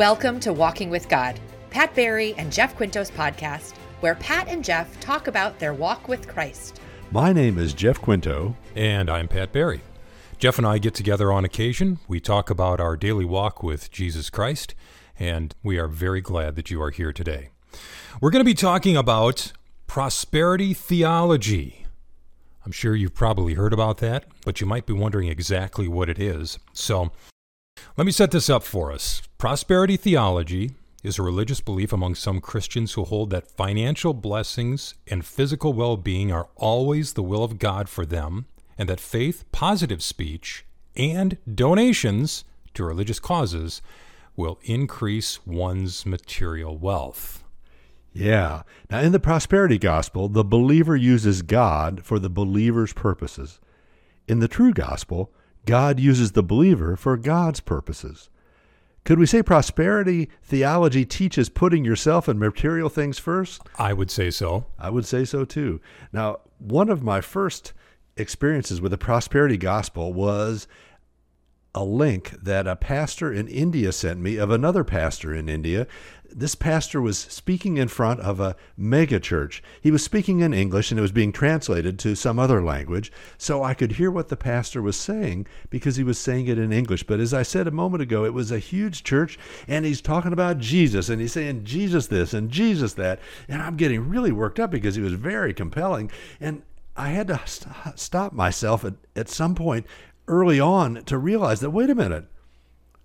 Welcome to Walking with God, Pat Barry and Jeff Quinto's podcast, where Pat and Jeff talk about their walk with Christ. My name is Jeff Quinto. And I'm Pat Barry. Jeff and I get together on occasion. We talk about our daily walk with Jesus Christ, and we are very glad that you are here today. We're going to be talking about prosperity theology. I'm sure you've probably heard about that, but you might be wondering exactly what it is. So, let me set this up for us. Prosperity theology is a religious belief among some Christians who hold that financial blessings and physical well being are always the will of God for them, and that faith, positive speech, and donations to religious causes will increase one's material wealth. Yeah. Now, in the prosperity gospel, the believer uses God for the believer's purposes. In the true gospel, God uses the believer for God's purposes. Could we say prosperity theology teaches putting yourself and material things first? I would say so. I would say so too. Now, one of my first experiences with the prosperity gospel was a link that a pastor in India sent me of another pastor in India. This pastor was speaking in front of a mega church. He was speaking in English and it was being translated to some other language, so I could hear what the pastor was saying because he was saying it in English. But as I said a moment ago, it was a huge church and he's talking about Jesus and he's saying Jesus this and Jesus that. And I'm getting really worked up because he was very compelling. And I had to st- stop myself at, at some point early on to realize that wait a minute,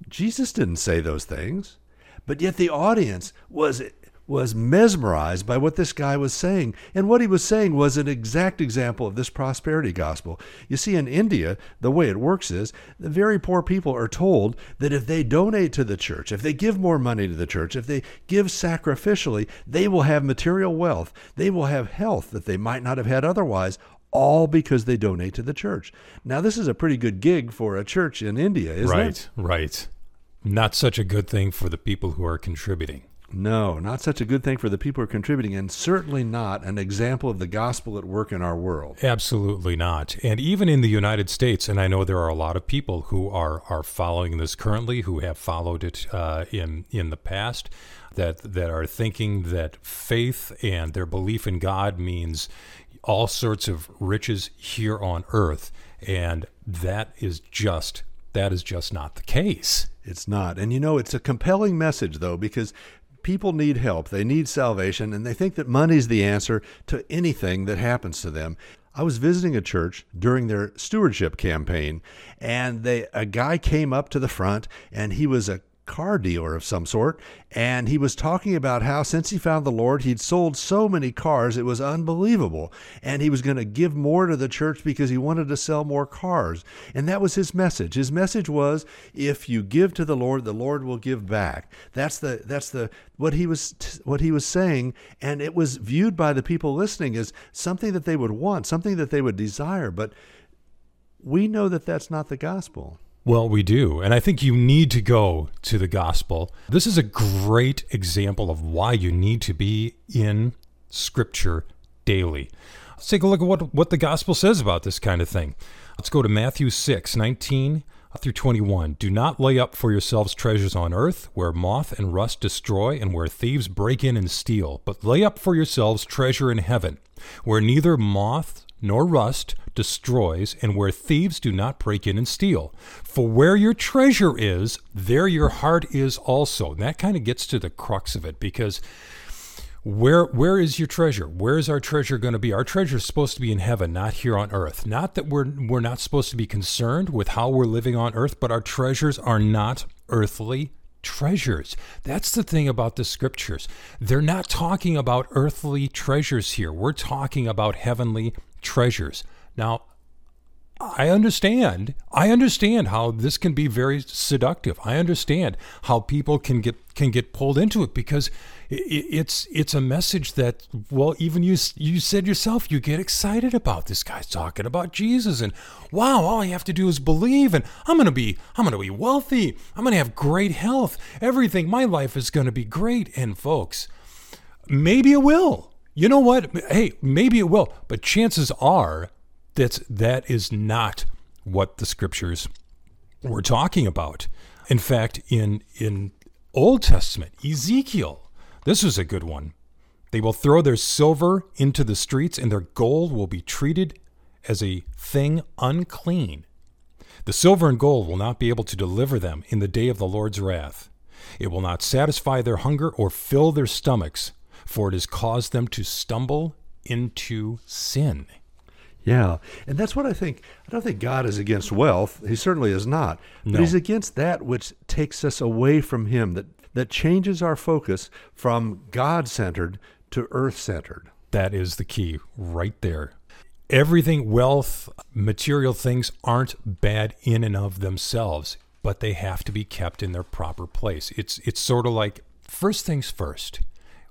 Jesus didn't say those things, but yet the audience was was mesmerized by what this guy was saying. And what he was saying was an exact example of this prosperity gospel. You see, in India, the way it works is the very poor people are told that if they donate to the church, if they give more money to the church, if they give sacrificially, they will have material wealth. They will have health that they might not have had otherwise, all because they donate to the church. Now, this is a pretty good gig for a church in India, isn't right, it? Right, right. Not such a good thing for the people who are contributing. No, not such a good thing for the people who are contributing, and certainly not an example of the gospel at work in our world. Absolutely not. And even in the United States, and I know there are a lot of people who are, are following this currently, who have followed it uh, in in the past, that that are thinking that faith and their belief in God means all sorts of riches here on earth and that is just that is just not the case. It's not. And you know it's a compelling message though because people need help. They need salvation and they think that money's the answer to anything that happens to them. I was visiting a church during their stewardship campaign, and they a guy came up to the front, and he was a car dealer of some sort, and he was talking about how since he found the Lord, he'd sold so many cars, it was unbelievable. And he was going to give more to the church because he wanted to sell more cars. And that was his message. His message was if you give to the Lord, the Lord will give back. That's the that's the what he was what he was saying, and it was viewed by the people listening as something that they would want, something that they would desire, but we know that that's not the gospel. Well, we do. And I think you need to go to the gospel. This is a great example of why you need to be in scripture daily. Let's take a look at what, what the gospel says about this kind of thing. Let's go to Matthew 6 19 through 21. Do not lay up for yourselves treasures on earth, where moth and rust destroy, and where thieves break in and steal, but lay up for yourselves treasure in heaven, where neither moth nor rust destroys, and where thieves do not break in and steal. For where your treasure is, there your heart is also. And that kind of gets to the crux of it because where where is your treasure? Where is our treasure going to be? Our treasure is supposed to be in heaven, not here on earth. Not that we're we're not supposed to be concerned with how we're living on earth, but our treasures are not earthly treasures. That's the thing about the scriptures. They're not talking about earthly treasures here. We're talking about heavenly treasures. Now, I understand. I understand how this can be very seductive. I understand how people can get can get pulled into it because it's it's a message that well even you you said yourself you get excited about this guy's talking about Jesus and wow all you have to do is believe and I'm to be I'm to be wealthy. I'm to have great health. Everything my life is to be great and folks maybe it will. You know what? Hey, maybe it will, but chances are that that is not what the scriptures were talking about. In fact, in in Old Testament, Ezekiel. This is a good one. They will throw their silver into the streets, and their gold will be treated as a thing unclean. The silver and gold will not be able to deliver them in the day of the Lord's wrath. It will not satisfy their hunger or fill their stomachs, for it has caused them to stumble into sin. Yeah, and that's what I think. I don't think God is against wealth. He certainly is not. But No. he's against that which takes us away from him, that, that changes our focus from God centered to earth centered. That is the key right there. Everything, wealth, material things aren't bad in and of themselves, but they have to be kept in their proper place. It's it's sort of like first things first.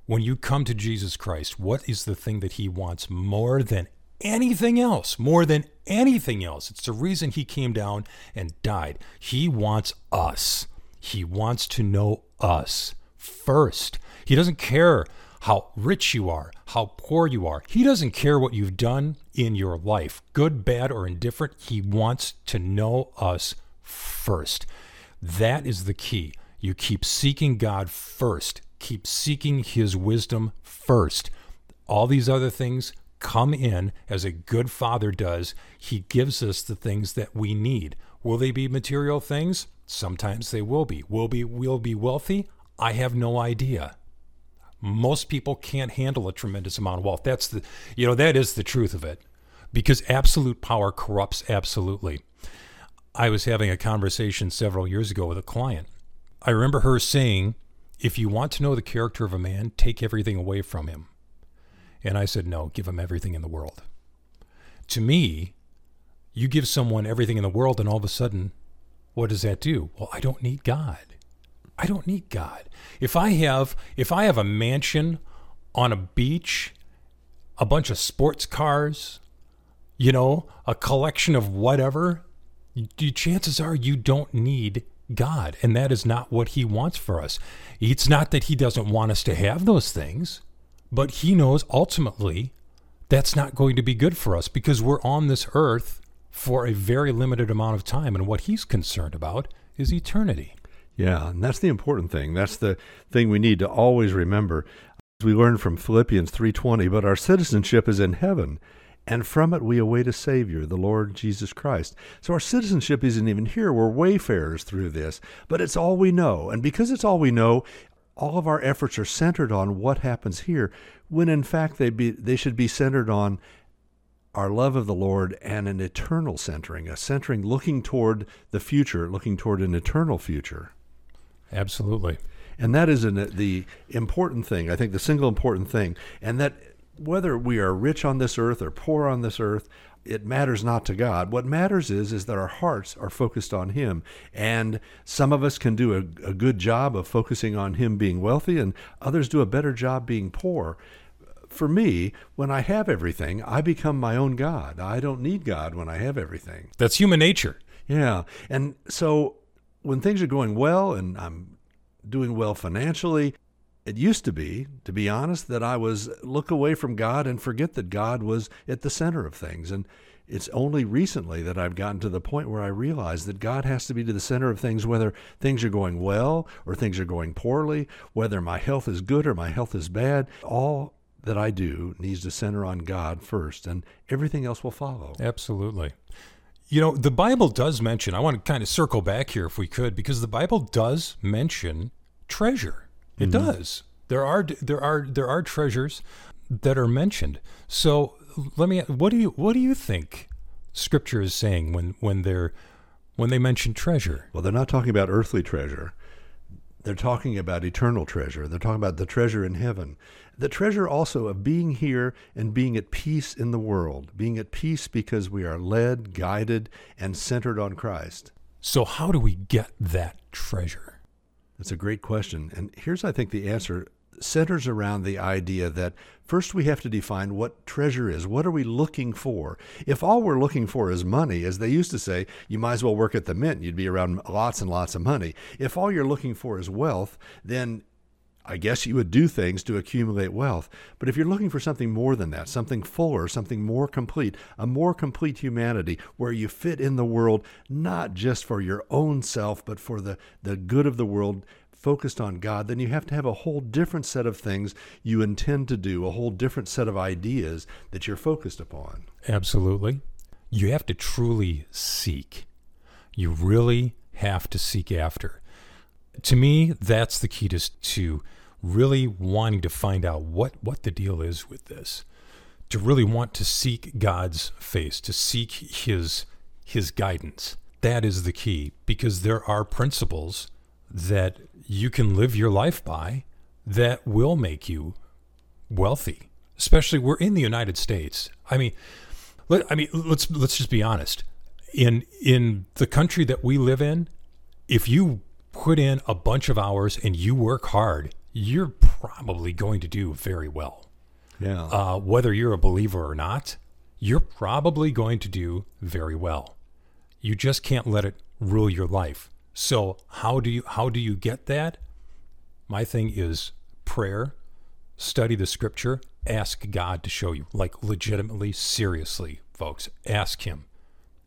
When you come to Jesus Christ, what is the thing that he wants more than anything else? More than anything else. It's the reason he came down and died. He wants us. He wants to know us first. He doesn't care how rich you are, how poor you are. He doesn't care what you've done in your life, good, bad, or indifferent. He wants to know us first. That is the key. You keep seeking God first, keep seeking His wisdom first. All these other things come in as a good father does. He gives us the things that we need. Will they be material things? Sometimes they will be. Will be will be wealthy? I have no idea most people can't handle a tremendous amount of wealth. That's the, you know, that is the truth of it, because absolute power corrupts absolutely. I was having a conversation several years ago with a client. I remember her saying, "If you want to know the character of a man, take everything away from him." And I said, "No, give him everything in the world." To me, you give someone everything in the world, and all of a sudden, what does that do? Well, I don't need God. I don't need God. If I have if I have a mansion on a beach, a bunch of sports cars, you know, a collection of whatever, chances are you don't need God, and that is not what he wants for us. It's not that he doesn't want us to have those things, but he knows ultimately that's not going to be good for us because we're on this earth for a very limited amount of time and what he's concerned about is eternity. Yeah, and that's the important thing. That's the thing we need to always remember. As we learn from Philippians 3:20, but our citizenship is in heaven, and from it we await a savior, the Lord Jesus Christ. So our citizenship isn't even here. We're wayfarers through this, but it's all we know. And because it's all we know, all of our efforts are centered on what happens here, when in fact they be they should be centered on our love of the Lord and an eternal centering, a centering looking toward the future, looking toward an eternal future. Absolutely. And that is an, the important thing, I think the single important thing. And that whether we are rich on this earth or poor on this earth, it matters not to God. What matters is is that our hearts are focused on Him, and some of us can do a, a good job of focusing on Him being wealthy, and others do a better job being poor. For me, when I have everything, I become my own God. I don't need God when I have everything. That's human nature. Yeah. And so when things are going well and I'm doing well financially, it used to be, to be honest, that I was look away from God and forget that God was at the center of things. And it's only recently that I've gotten to the point where I realize that God has to be to the center of things, whether things are going well or things are going poorly, whether my health is good or my health is bad. All that I do needs to center on God first, and everything else will follow. Absolutely. You know, the Bible does mention, I want to kind of circle back here if we could, because the Bible does mention treasure. It mm-hmm. does. There are there are there are treasures that are mentioned. So let me what do you what do you think scripture is saying when when they're when they mention treasure? Well, they're not talking about earthly treasure. They're talking about eternal treasure. They're talking about the treasure in heaven. The treasure also of being here and being at peace in the world, being at peace because we are led, guided, and centered on Christ. So how do we get that treasure? That's a great question. And here's, I think, the answer centers around the idea that first we have to define what treasure is. What are we looking for? If all we're looking for is money, as they used to say, you might as well work at the mint. You'd be around lots and lots of money. If all you're looking for is wealth, then I guess you would do things to accumulate wealth. But if you're looking for something more than that, something fuller, something more complete, a more complete humanity where you fit in the world, not just for your own self, but for the, the good of the world, focused on God, then you have to have a whole different set of things you intend to do, a whole different set of ideas that you're focused upon. Absolutely. You have to truly seek. You really have to seek after. To me, that's the key to, to really wanting to find out what, what the deal is with this. To really want to seek God's face, to seek his his guidance. That is the key because there are principles that you can live your life by that will make you wealthy. Especially we're in the United States. I mean, let, I mean let's let's just be honest. In in the country that we live in, if you put in a bunch of hours and you work hard, you're probably going to do very well. Yeah. Uh, whether you're a believer or not, you're probably going to do very well. You just can't let it rule your life. So how do you how do you get that? My thing is prayer, study the scripture, ask God to show you. Like legitimately, seriously, folks, ask him.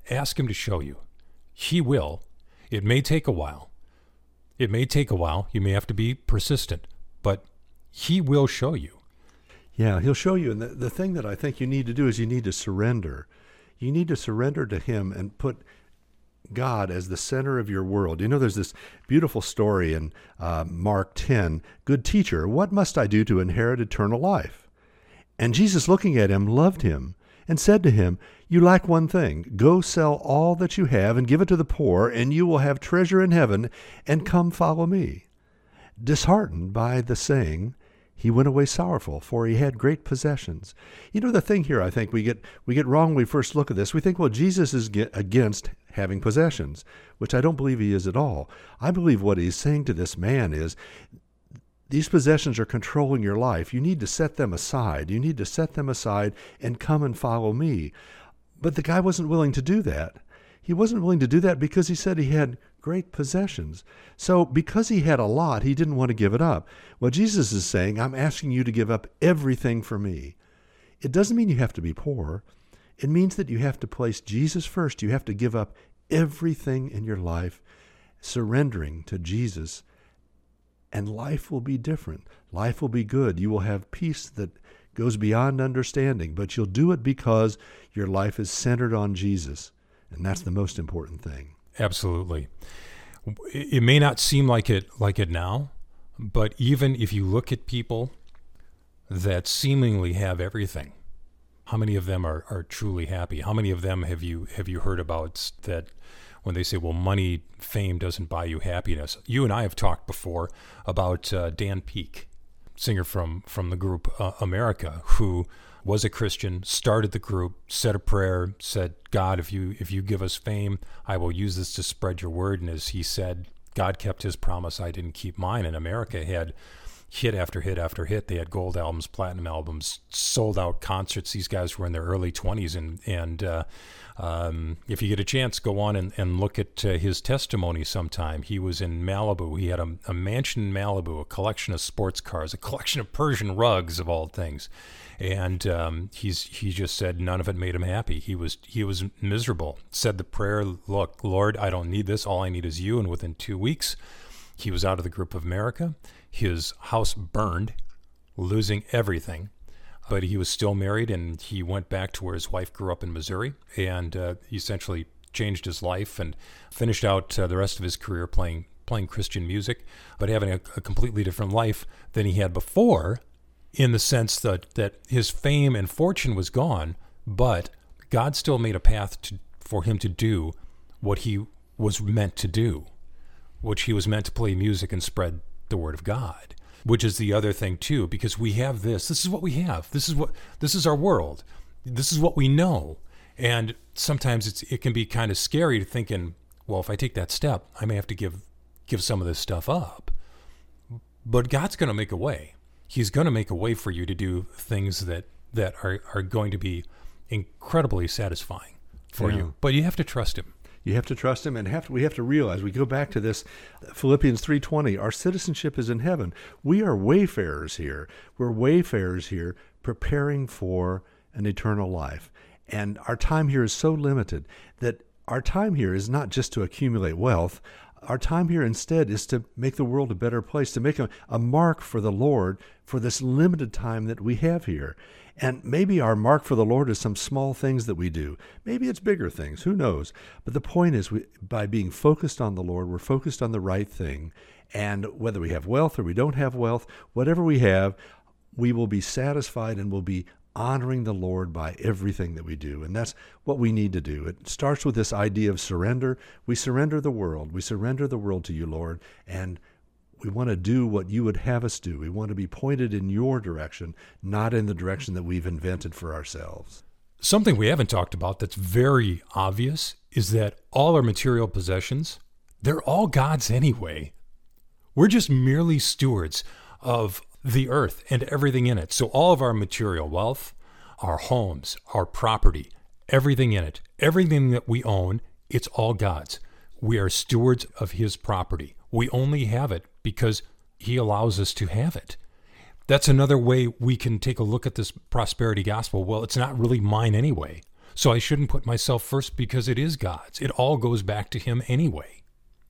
Ask him to show you. He will. It may take a while. It may take a while. You may have to be persistent, but he will show you. Yeah, he'll show you. And the, the thing that I think you need to do is you need to surrender. You need to surrender to him and put God as the center of your world. You know, there's this beautiful story in uh, Mark 10 Good teacher, what must I do to inherit eternal life? And Jesus, looking at him, loved him and said to him, You lack one thing. Go sell all that you have and give it to the poor, and you will have treasure in heaven, and come follow me. Disheartened by the saying, he went away sorrowful, for he had great possessions. You know the thing here, I think we get we get wrong when we first look at this. We think, well, Jesus is against having possessions, which I don't believe he is at all. I believe what he's saying to this man is, these possessions are controlling your life. You need to set them aside. You need to set them aside and come and follow me. But the guy wasn't willing to do that. He wasn't willing to do that because he said he had great possessions. So, because he had a lot, he didn't want to give it up. Well, Jesus is saying, I'm asking you to give up everything for me. It doesn't mean you have to be poor. It means that you have to place Jesus first. You have to give up everything in your life, surrendering to Jesus, and life will be different. Life will be good. You will have peace that goes beyond understanding, but you'll do it because your life is centered on Jesus. And that's the most important thing. Absolutely. It may not seem like it like it now, but even if you look at people that seemingly have everything, how many of them are, are truly happy? How many of them have you have you heard about that when they say, "Well, money, fame doesn't buy you happiness"? You and I have talked before about uh, Dan Peek, singer from from the group uh, America, who was a Christian, started the group, said a prayer, said, God, if you if you give us fame, I will use this to spread your word. And as he said, God kept his promise, I didn't keep mine. And America had hit after hit after hit. They had gold albums, platinum albums, sold out concerts. These guys were in their early 20s. And, and uh, um, if you get a chance, go on and, and look at uh, his testimony sometime. He was in Malibu. He had a, a mansion in Malibu, a collection of sports cars, a collection of Persian rugs, of all things and um, he's he just said none of it made him happy. He was he was miserable. Said the prayer, "Look, Lord, I don't need this. All I need is you." And within two weeks, he was out of the group of America. His house burned, losing everything, but he was still married, and he went back to where his wife grew up in Missouri, and uh, essentially changed his life and finished out uh, the rest of his career playing playing Christian music, but having a, a completely different life than he had before in the sense that, that his fame and fortune was gone, but God still made a path to, for him to do what he was meant to do, which he was meant to play music and spread the word of God, which is the other thing too, because we have this. This is what we have. This is what this is our world. This is what we know. And sometimes it's it can be kind of scary to thinking, well, if I take that step, I may have to give give some of this stuff up. But God's going to make a way he's going to make a way for you to do things that that are, are going to be incredibly satisfying for yeah. you. But you have to trust him. You have to trust him and have to, we have to realize we go back to this Philippians 3:20 our citizenship is in heaven. We are wayfarers here. We're wayfarers here preparing for an eternal life. And our time here is so limited that our time here is not just to accumulate wealth. Our time here instead is to make the world a better place, to make a, a mark for the Lord for this limited time that we have here. And maybe our mark for the Lord is some small things that we do. Maybe it's bigger things. Who knows? But the point is, we, by being focused on the Lord, we're focused on the right thing. And whether we have wealth or we don't have wealth, whatever we have, we will be satisfied and will be honoring the Lord by everything that we do. And that's what we need to do. It starts with this idea of surrender. We surrender the world. We surrender the world to you, Lord. And we want to do what you would have us do. We want to be pointed in your direction, not in the direction that we've invented for ourselves. Something we haven't talked about that's very obvious is that all our material possessions, they're all God's anyway. We're just merely stewards of the earth and everything in it. So, all of our material wealth, our homes, our property, everything in it, everything that we own, it's all God's. We are stewards of His property. We only have it because He allows us to have it. That's another way we can take a look at this prosperity gospel. Well, it's not really mine anyway. So I shouldn't put myself first because it is God's. It all goes back to Him anyway.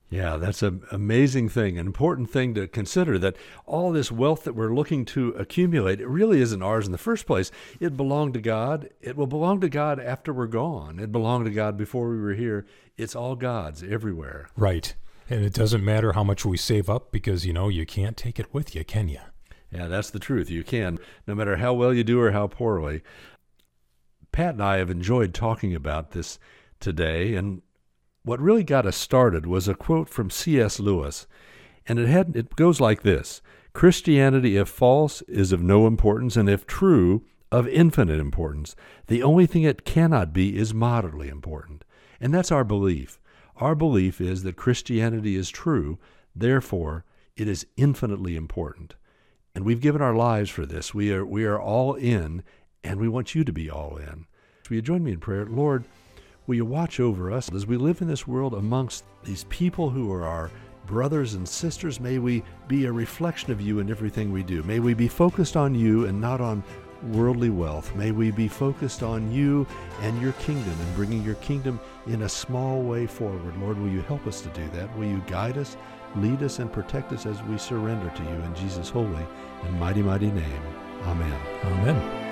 Yeah, that's an amazing thing, an important thing to consider that all this wealth that we're looking to accumulate, it really isn't ours in the first place. It belonged to God. It will belong to God after we're gone. It belonged to God before we were here. It's all God's everywhere. Right. And it doesn't matter how much we save up because, you know, you can't take it with you, can you? Yeah, that's the truth. You can, no matter how well you do or how poorly. Pat and I have enjoyed talking about this today, and what really got us started was a quote from C.S. Lewis, and it had it goes like this: Christianity, if false, is of no importance, and if true, of infinite importance. The only thing it cannot be is moderately important. And that's our belief. Our belief is that Christianity is true, therefore, it is infinitely important. And we've given our lives for this. We are, we are all in, and we want you to be all in. Will you join me in prayer? Lord, Will you watch over us as we live in this world amongst these people who are our brothers and sisters? May we be a reflection of you in everything we do. May we be focused on you and not on worldly wealth. May we be focused on you and your kingdom and bringing your kingdom in a small way forward. Lord, will you help us to do that? Will you guide us, lead us, and protect us as we surrender to you in Jesus' holy and mighty, mighty name? Amen. Amen.